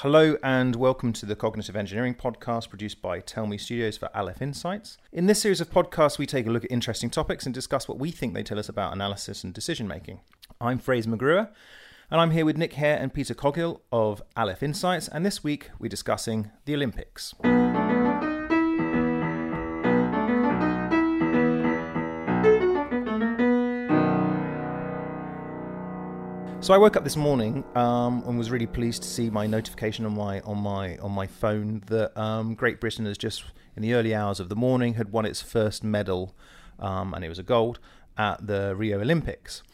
Hello and welcome to the Cognitive Engineering Podcast produced by Tell Me Studios for Aleph Insights. In this series of podcasts, we take a look at interesting topics and discuss what we think they tell us about analysis and decision making. I'm Fraser McGruer, and I'm here with Nick Hare and Peter Coghill of Aleph Insights, and this week we're discussing the Olympics. So I woke up this morning um, and was really pleased to see my notification on my on my on my phone that um, Great Britain has just in the early hours of the morning had won its first medal, um, and it was a gold at the Rio Olympics.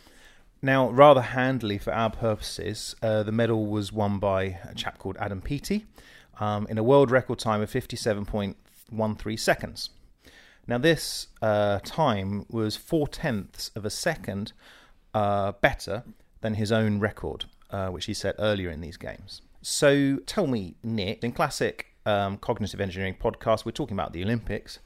Now, rather handily for our purposes, uh, the medal was won by a chap called Adam Peaty um, in a world record time of 57.13 seconds. Now, this uh, time was four tenths of a second uh, better than his own record, uh, which he set earlier in these games. So tell me, Nick, in classic um, cognitive engineering podcast, we're talking about the Olympics.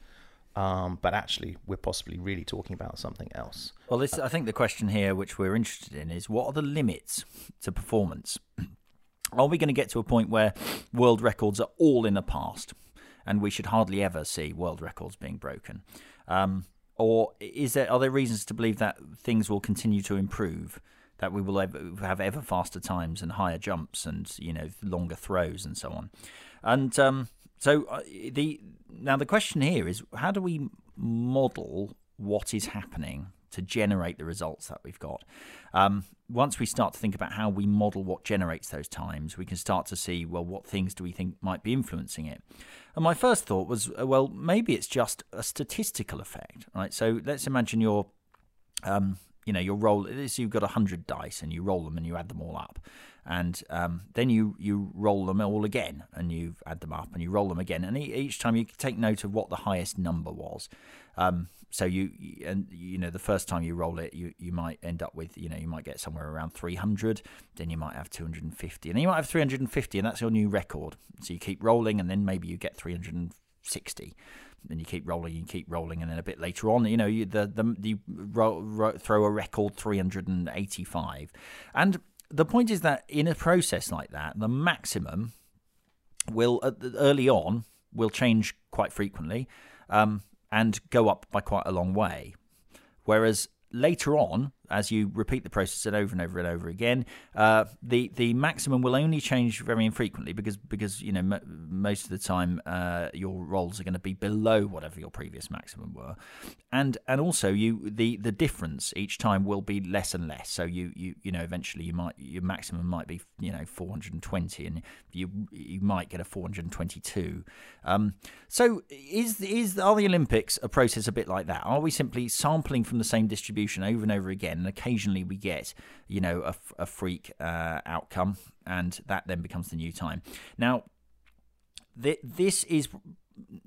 Um, but actually, we're possibly really talking about something else. Well, this, I think the question here, which we're interested in, is what are the limits to performance? Are we going to get to a point where world records are all in the past, and we should hardly ever see world records being broken? Um, or is there are there reasons to believe that things will continue to improve? That we will have ever faster times and higher jumps and you know longer throws and so on. And um, so uh, the now the question here is how do we model what is happening to generate the results that we've got. Um, once we start to think about how we model what generates those times, we can start to see, well, what things do we think might be influencing it? And my first thought was, uh, well, maybe it's just a statistical effect, right? So let's imagine you're um, you know, you roll. So you've got hundred dice, and you roll them, and you add them all up, and um, then you you roll them all again, and you add them up, and you roll them again, and each time you take note of what the highest number was. Um, so you and you know the first time you roll it, you you might end up with you know you might get somewhere around 300, then you might have 250, and then you might have 350, and that's your new record. So you keep rolling, and then maybe you get 360 and you keep rolling, you keep rolling, and then a bit later on, you know, you, the the ro- ro- throw a record 385, and the point is that in a process like that, the maximum will early on will change quite frequently, um, and go up by quite a long way, whereas later on, as you repeat the process over and over and over again, uh, the the maximum will only change very infrequently because because you know m- most of the time uh, your rolls are going to be below whatever your previous maximum were, and and also you the the difference each time will be less and less. So you you you know eventually you might your maximum might be you know 420 and you you might get a 422. Um, so is is are the Olympics a process a bit like that? Are we simply sampling from the same distribution over and over again? And occasionally we get you know a, a freak uh, outcome, and that then becomes the new time. Now, th- this is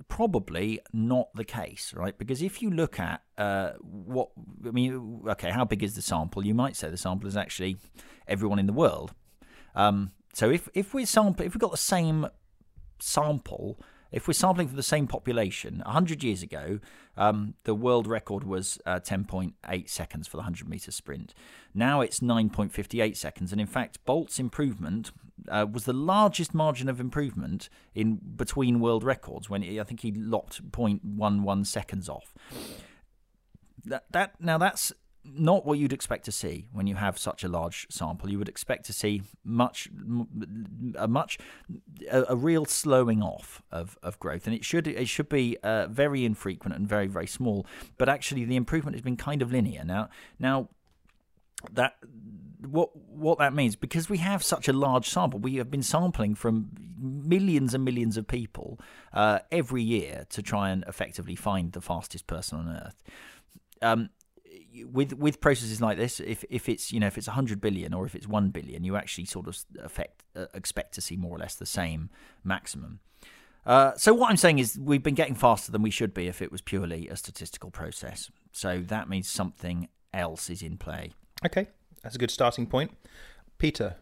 probably not the case, right? Because if you look at uh, what I mean, okay, how big is the sample? You might say the sample is actually everyone in the world. Um, so if if we sample, if we've got the same sample if we're sampling for the same population, 100 years ago, um, the world record was uh, 10.8 seconds for the 100 meter sprint. Now it's 9.58 seconds. And in fact, Bolt's improvement uh, was the largest margin of improvement in between world records when he, I think he lopped 0.11 seconds off. That, that now that's not what you'd expect to see when you have such a large sample. You would expect to see much, a much, a, a real slowing off of, of growth, and it should it should be uh, very infrequent and very very small. But actually, the improvement has been kind of linear. Now, now that what what that means because we have such a large sample, we have been sampling from millions and millions of people uh, every year to try and effectively find the fastest person on Earth. Um, with with processes like this, if if it's you know if it's hundred billion or if it's one billion, you actually sort of affect uh, expect to see more or less the same maximum. Uh, so what I'm saying is we've been getting faster than we should be if it was purely a statistical process. So that means something else is in play. Okay, that's a good starting point. Peter,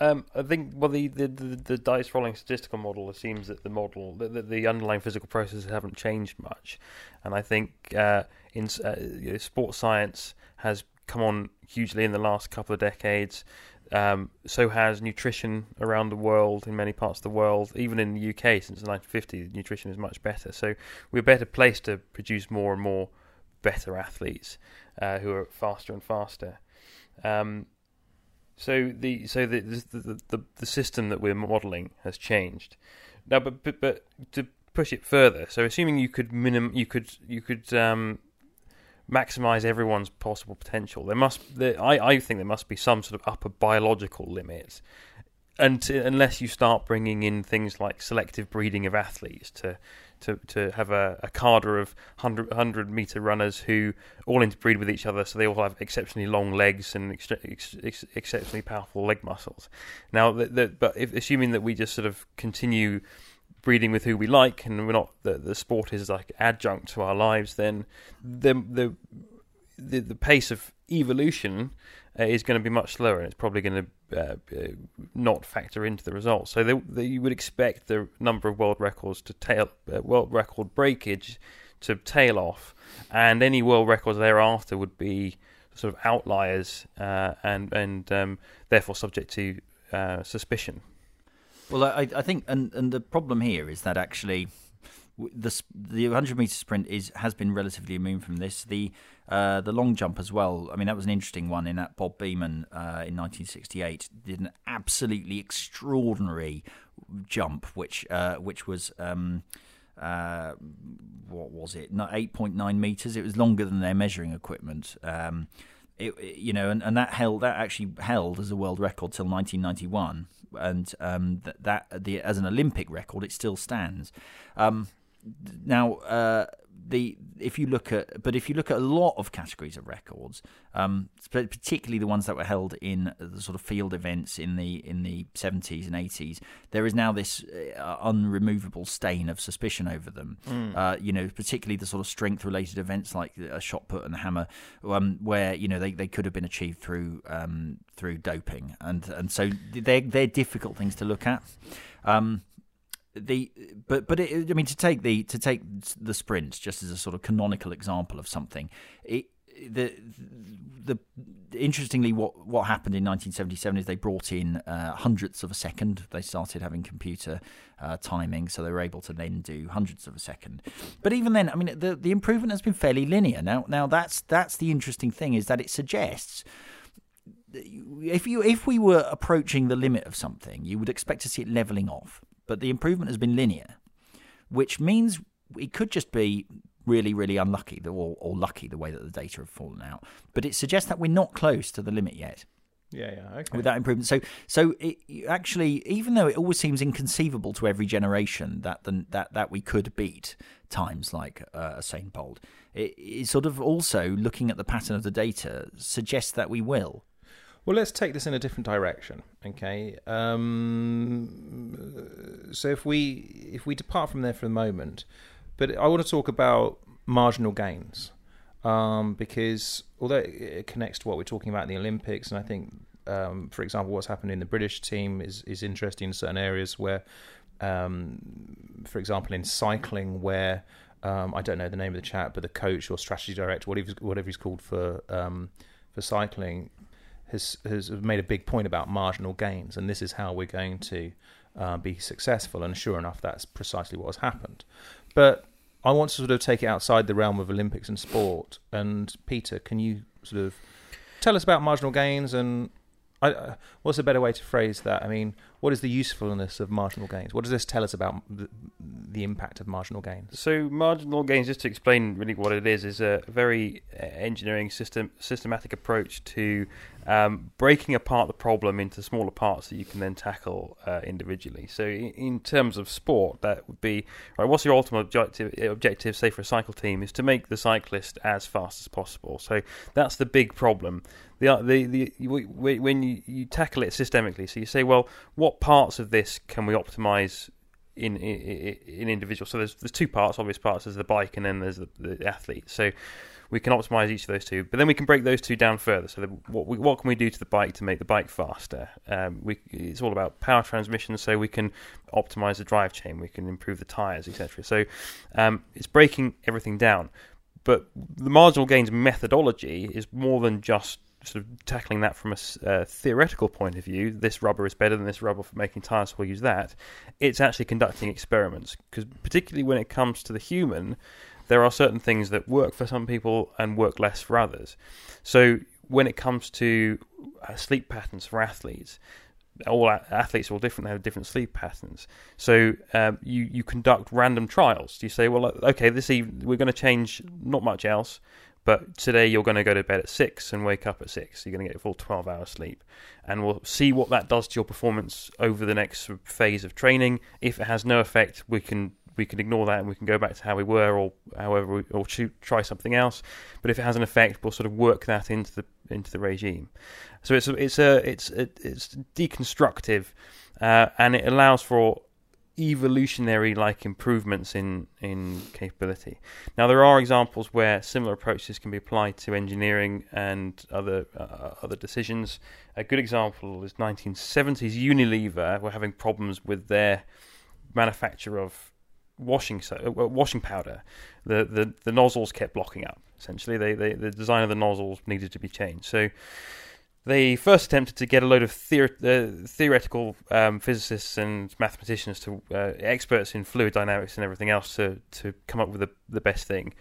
um, I think well the, the, the, the, dice rolling statistical model assumes that the model the, the underlying physical processes haven't changed much, and I think uh, in uh, you know, sports science has come on hugely in the last couple of decades. Um, so has nutrition around the world in many parts of the world. Even in the UK, since the 1950s, nutrition is much better. So we're better placed to produce more and more better athletes uh, who are faster and faster. Um, so the so the the, the the system that we're modelling has changed. Now, but, but but to push it further, so assuming you could minim you could you could um, maximize everyone's possible potential, there must there, I I think there must be some sort of upper biological limit. And to, unless you start bringing in things like selective breeding of athletes to to, to have a, a cadre of 100, 100 meter runners who all interbreed with each other, so they all have exceptionally long legs and ex, ex, ex, exceptionally powerful leg muscles. Now, the, the, but if, assuming that we just sort of continue breeding with who we like, and we're not the, the sport is like adjunct to our lives, then the the the, the pace of evolution uh, is going to be much slower, and it's probably going to uh, uh, not factor into the results. So they, they, you would expect the number of world records to tail uh, world record breakage to tail off, and any world records thereafter would be sort of outliers uh, and and um, therefore subject to suspicion. Well, I, I think, and and the problem here is that actually the the 100 meter sprint is has been relatively immune from this. The uh, the long jump as well. I mean, that was an interesting one in that Bob Beamon uh, in 1968 did an absolutely extraordinary jump, which uh, which was. Um, uh, what was it? Not 8.9 meters. It was longer than their measuring equipment. Um, it, you know, and, and that held that actually held as a world record till 1991, and um, that, that the as an Olympic record, it still stands. Um, now, uh, the if you look at but if you look at a lot of categories of records, um, particularly the ones that were held in the sort of field events in the in the seventies and eighties, there is now this uh, unremovable stain of suspicion over them. Mm. Uh, you know, particularly the sort of strength related events like a shot put and a hammer, um, where you know they, they could have been achieved through um, through doping, and and so they're they're difficult things to look at. Um, the but but it, I mean to take the to take the sprint just as a sort of canonical example of something. It, the the interestingly what what happened in 1977 is they brought in uh, hundredths of a second. They started having computer uh, timing, so they were able to then do hundredths of a second. But even then, I mean, the the improvement has been fairly linear. Now now that's that's the interesting thing is that it suggests if you if we were approaching the limit of something, you would expect to see it leveling off but the improvement has been linear, which means it could just be really, really unlucky or, or lucky the way that the data have fallen out. But it suggests that we're not close to the limit yet. Yeah, yeah, okay. With that improvement, so so it actually, even though it always seems inconceivable to every generation that the, that that we could beat times like uh, Usain Bolt, it, it sort of also looking at the pattern of the data suggests that we will. Well, let's take this in a different direction. Okay. Um, so if we if we depart from there for a moment, but I want to talk about marginal gains um, because although it connects to what we're talking about in the Olympics, and I think, um, for example, what's happened in the British team is is interesting in certain areas where, um, for example, in cycling where. Um, I don't know the name of the chap, but the coach or strategy director, whatever, whatever he's called for um, for cycling, has has made a big point about marginal gains, and this is how we're going to uh, be successful. And sure enough, that's precisely what has happened. But I want to sort of take it outside the realm of Olympics and sport. And Peter, can you sort of tell us about marginal gains and I, uh, what's a better way to phrase that? I mean, what is the usefulness of marginal gains? What does this tell us about the, the, impact of marginal gains? So, marginal gains, just to explain really what it is, is a very uh, engineering system systematic approach to um, breaking apart the problem into smaller parts that you can then tackle uh, individually. So, in, in, terms of sport, that would be right. What's your ultimate objective? Objective, say for a cycle team, is to make the cyclist as fast as possible. So that's the big problem. The the the when you, you tackle it systemically, so you say, well, what parts of this can we optimize in, in, in individuals. So there's there's two parts, obvious parts. There's the bike, and then there's the, the athlete. So we can optimize each of those two, but then we can break those two down further. So the, what we, what can we do to the bike to make the bike faster? Um, we, it's all about power transmission, so we can optimize the drive chain, we can improve the tires, etc. So um, it's breaking everything down. But the marginal gains methodology is more than just sort of tackling that from a uh, theoretical point of view, this rubber is better than this rubber for making tires, so we'll use that. It's actually conducting experiments because, particularly when it comes to the human, there are certain things that work for some people and work less for others. So, when it comes to uh, sleep patterns for athletes, all athletes are all different. They have different sleep patterns. So um, you you conduct random trials. You say, well, okay, this evening we're going to change not much else. But today you're going to go to bed at six and wake up at six. You're going to get a full 12 hours sleep. And we'll see what that does to your performance over the next phase of training. If it has no effect, we can we can ignore that and we can go back to how we were or however we, or try something else. But if it has an effect, we'll sort of work that into the into the regime. So it's a, it's a it's a, it's deconstructive uh, and it allows for evolutionary like improvements in in capability. Now there are examples where similar approaches can be applied to engineering and other uh, other decisions. A good example is 1970s Unilever were having problems with their manufacture of washing so, uh, washing powder. The, the the nozzles kept blocking up. Essentially, they, they the design of the nozzles needed to be changed. So they first attempted to get a load of theor- uh, theoretical um, physicists and mathematicians to uh, experts in fluid dynamics and everything else to to come up with the, the best thing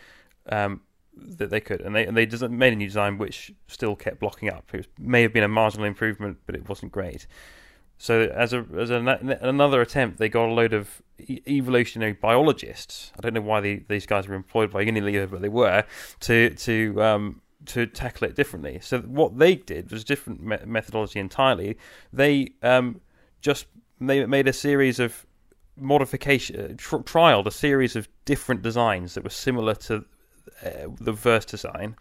um, that they could, and they and they made a new design which still kept blocking up. It may have been a marginal improvement, but it wasn't great. So as a as a, another attempt, they got a load of evolutionary biologists. I don't know why the, these guys were employed by Unilever, but they were to to um, to tackle it differently. So what they did was a different me- methodology entirely. They um, just they made a series of modification, uh, tr- trialed a series of different designs that were similar to uh, the first design,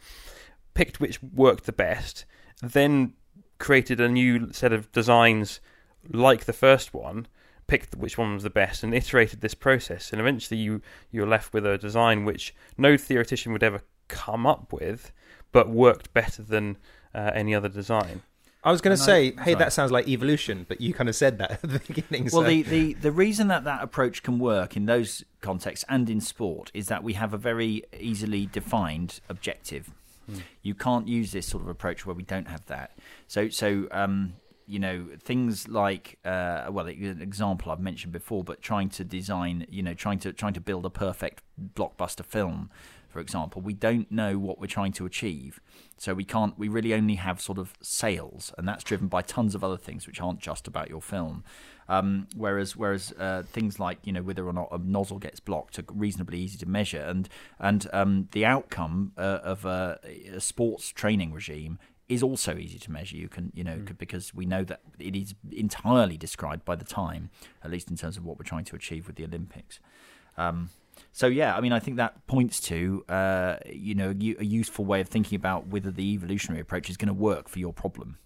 picked which worked the best, then created a new set of designs like the first one, picked which one was the best, and iterated this process. And eventually, you you're left with a design which no theoretician would ever come up with, but worked better than uh, any other design. I was going to say, I, hey, sorry. that sounds like evolution, but you kind of said that at the beginning. Well, so. the, the, the reason that that approach can work in those contexts and in sport is that we have a very easily defined objective. Hmm. You can't use this sort of approach where we don't have that. So, so um, you know things like uh, well an example I've mentioned before but trying to design you know trying to trying to build a perfect blockbuster film for example, we don't know what we're trying to achieve. So we can't, we really only have sort of sales, and that's driven by tons of other things which aren't just about your film. Um, whereas, whereas uh, things like you know whether or not a nozzle gets blocked are reasonably easy to measure, and and um, the outcome uh, of a, a, sports training regime is also easy to measure. You can you know mm. because we know that it is entirely described by the time, at least in terms of what we're trying to achieve with the Olympics. Um, so yeah, I mean, I think that points to uh, you know a useful way of thinking about whether the evolutionary approach is going to work for your problem.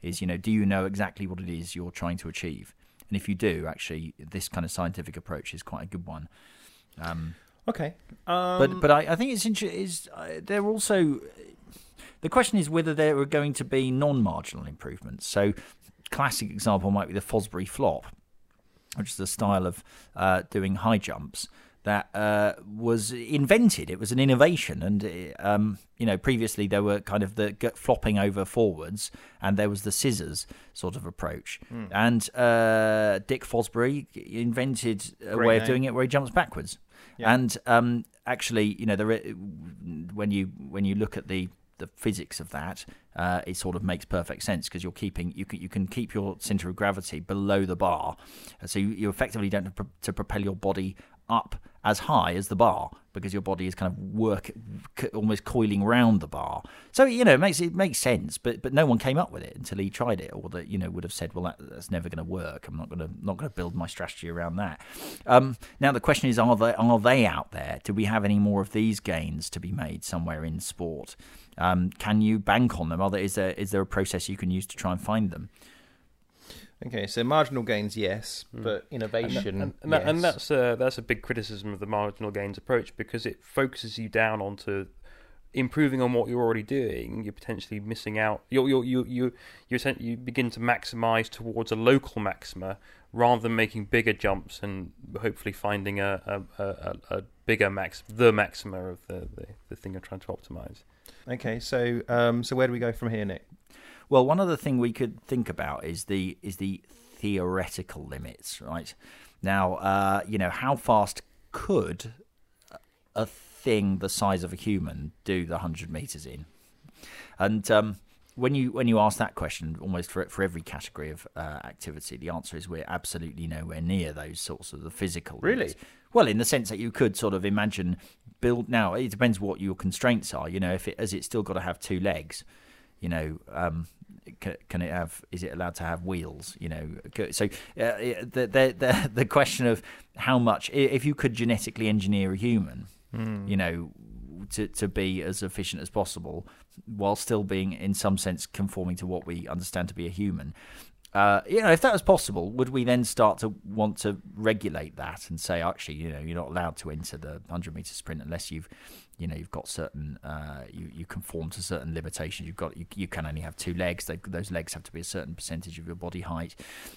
Is you know, do you know exactly what it is you're trying to achieve? And if you do, actually, this kind of scientific approach is quite a good one. Um, okay, um, but but I, I think it's interesting. Is uh, there are also the question is whether there are going to be non-marginal improvements. So, classic example might be the Fosbury flop, which is a style of uh, doing high jumps that uh, was invented. It was an innovation, and um, you know, previously there were kind of the flopping over forwards, and there was the scissors sort of approach. Mm. And uh, Dick Fosbury invented a Great way name. of doing it where he jumps backwards. Yeah. And um, actually, you know, there, when you when you look at the the physics of that, uh, it sort of makes perfect sense because you're keeping you can you can keep your center of gravity below the bar, so you, you effectively don't have to propel your body up as high as the bar because your body is kind of work almost coiling around the bar. So you know it makes it makes sense, but but no one came up with it until he tried it, or that you know would have said, well that, that's never going to work. I'm not going to not going to build my strategy around that. Um, now the question is, are they are they out there? Do we have any more of these gains to be made somewhere in sport? Um, can you bank on them? Are there, is there is there a process you can use to try and find them? Okay, so marginal gains, yes, mm. but innovation, and, and, and, yes. and that's a, that's a big criticism of the marginal gains approach because it focuses you down onto improving on what you're already doing. You're potentially missing out. You you you you you you begin to maximise towards a local maxima rather than making bigger jumps and hopefully finding a a, a, a bigger max, the maxima of the, the, the thing you're trying to optimize. Okay, so um, so where do we go from here, Nick? Well, one other thing we could think about is the is the theoretical limits, right? Now, uh, you know, how fast could a thing the size of a human do the hundred meters in? And um, when you when you ask that question, almost for for every category of uh, activity, the answer is we're absolutely nowhere near those sorts of the physical. Really? limits. Well, in the sense that you could sort of imagine build. Now it depends what your constraints are. You know, if it as it's still got to have two legs, you know, um, can, can it have? Is it allowed to have wheels? You know, so uh, the, the the the question of how much, if you could genetically engineer a human, you know, to to be as efficient as possible, while still being in some sense conforming to what we understand to be a human. Uh, you know, if that was possible, would we then start to want to regulate that and say, actually, you know, you're not allowed to enter the hundred meter sprint unless you've, you know, you've got certain, uh, you you conform to certain limitations. You've got you, you can only have two legs. They, those legs have to be a certain percentage of your body height.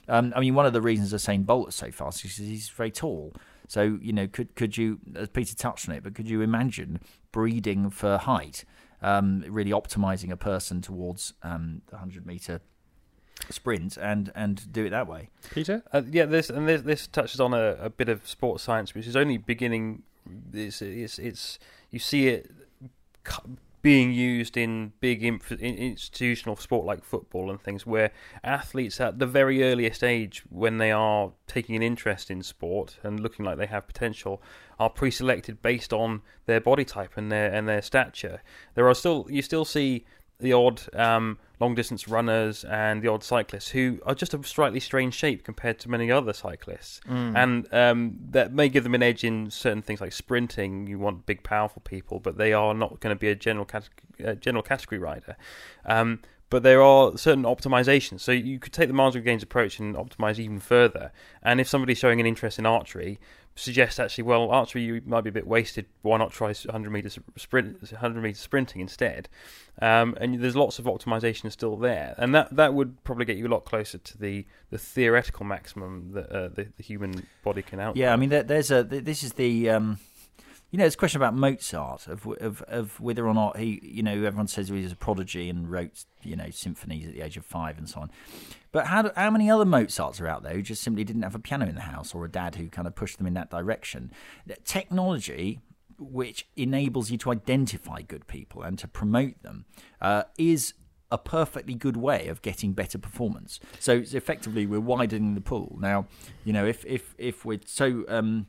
Um, I mean, one of the reasons Usain Bolt is so fast is 'cause he's very tall. So you know, could could you, as Peter touched on it, but could you imagine breeding for height, um, really optimizing a person towards um, the hundred meter sprint and and do it that way? Peter? Uh, yeah, this and this, this touches on a, a bit of sports science, which is only beginning. It's it's, it's you see it being used in big institutional sport like football and things, where athletes at the very earliest age, when they are taking an interest in sport and looking like they have potential, are pre-selected based on their body type and their and their stature. There are still you still see the odd um, long distance runners and the odd cyclists who are just a slightly strange shape compared to many other cyclists, and um, that may give them an edge in certain things like sprinting. You want big, powerful people, but they are not going to be a general cate- uh, general category rider. Um, but there are certain optimizations. So you could take the marginal gains approach and optimize even further. And if somebody's showing an interest in archery, suggest actually, well, archery you might be a bit wasted. Why not try 100 meters sprint, 100 meters sprinting instead? Um, and there's lots of optimization still there, and that that would probably get you a lot closer to the, the theoretical maximum that uh, the, the human body can out. Yeah, I mean, there, there's a this is the um, you know, a question about Mozart of of of whether or not he, you know, everyone says he was a prodigy and wrote you know symphonies at the age of five and so on. But how do, how many other Mozarts are out there who just simply didn't have a piano in the house or a dad who kind of pushed them in that direction? Technology which enables you to identify good people and to promote them, uh, is a perfectly good way of getting better performance. So effectively we're widening the pool. Now, you know, if if if we're so um,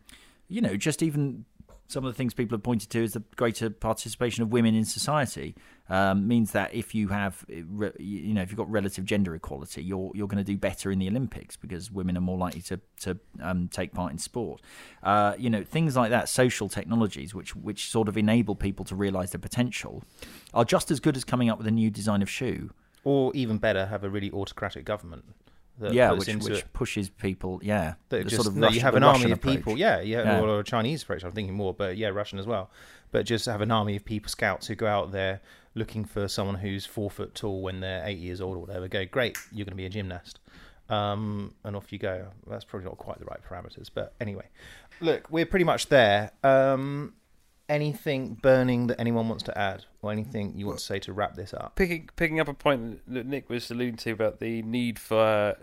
you know, just even some of the things people have pointed to is the greater participation of women in society um, means that if you have, uh, you know, if you've got relative gender equality, you're you're going to do better in the Olympics because women are more likely to to um, take part in sport. Uh, you know, things like that, social technologies, which which sort of enable people to realise their potential, are just as good as coming up with a new design of shoe. Or even better, have a really autocratic government. Yeah, which, which pushes people. Yeah, that just sort of no, you Russian- have an army Russian of approach. people, yeah, yeah, Yeah. or a Chinese approach. I'm thinking more, but yeah, Russian as well. But just have an army of people, scouts who go out there looking for someone who's four foot tall when they're eight years old or whatever. Go, great, you're going to be a gymnast, um, and off you go. That's probably not quite the right parameters, but anyway, look, we're pretty much there. Um, anything burning that anyone wants to add, or anything you want to say to wrap this up? Picking picking up a point that Nick was alluding to about the need for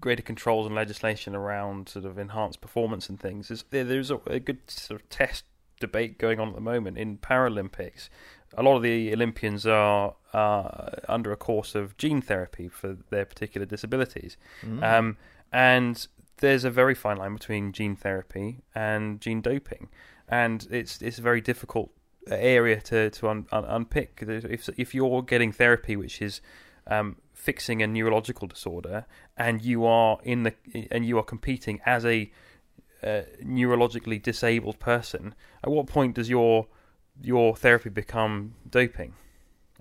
greater controls and legislation around sort of enhanced performance and things. Is there, there's a, a good sort of test debate going on at the moment in Paralympics. A lot of the Olympians are uh, under a course of gene therapy for their particular disabilities, Mm. um, and there's a very fine line between gene therapy and gene doping, and it's it's a very difficult area to to un, un, unpick. If if you're getting therapy which is um, fixing a neurological disorder, and you are in the and you are competing as a uh, neurologically disabled person, at what point does your your therapy become doping?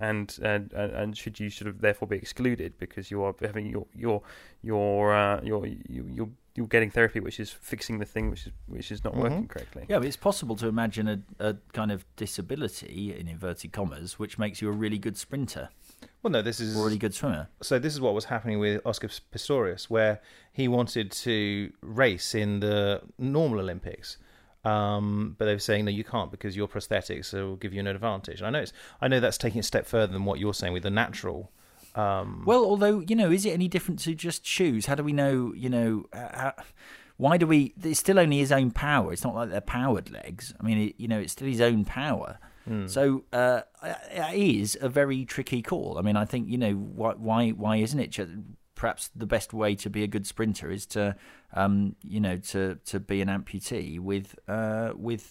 And, and and and should you sort of therefore be excluded because you are having your your your uh, your you, you're you're getting therapy which is fixing the thing which is which is not Mhm. working correctly. Yeah, but it's possible to imagine a, a kind of disability in inverted commas, which makes you a really good sprinter. Well, no, this is a really good swimmer. so this is what was happening with Oscar Pistorius, where he wanted to race in the normal Olympics, um, but they were saying no, you can't because your prosthetics will give you an advantage. And I know it's, I know that's taking a step further than what you're saying with the natural. Um, Well, although you know, is it any different to just shoes? How do we know? You know, uh, how, why do we? It's still only his own power. It's not like they're powered legs. I mean, it, you know, it's still his own power. So uh, it is a very tricky call. I mean, I think you know why why why isn't it? Perhaps the best way to be a good sprinter is to, um, you know, to, to be an amputee with uh, with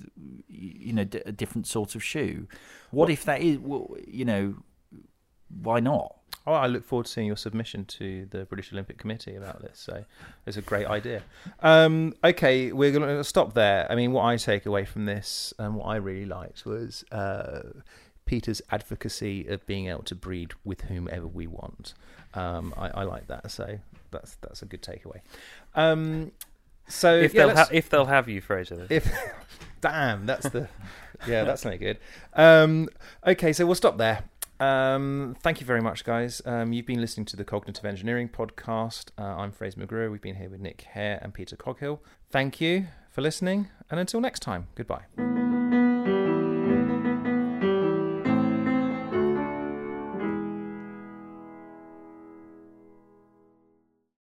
you know d- a different sort of shoe. What if that is, well, you know, why not? Oh, I look forward to seeing your submission to the British Olympic Committee about this. So it's a great idea. Um, okay, we're going to stop there. I mean, what I take away from this and what I really liked was uh, Peter's advocacy of being able to breed with whomever we want. Um, I, I like that. So that's that's a good takeaway. Um, so If yeah, they'll ha- if they'll have you, Fraser. if damn, that's the yeah, that's not good. Um, okay, so we'll stop there. Um, thank you very much, guys. Um, you've been listening to the Cognitive Engineering podcast. Uh, I'm Fraser McGrew. We've been here with Nick Hare and Peter Coghill. Thank you for listening, and until next time, goodbye.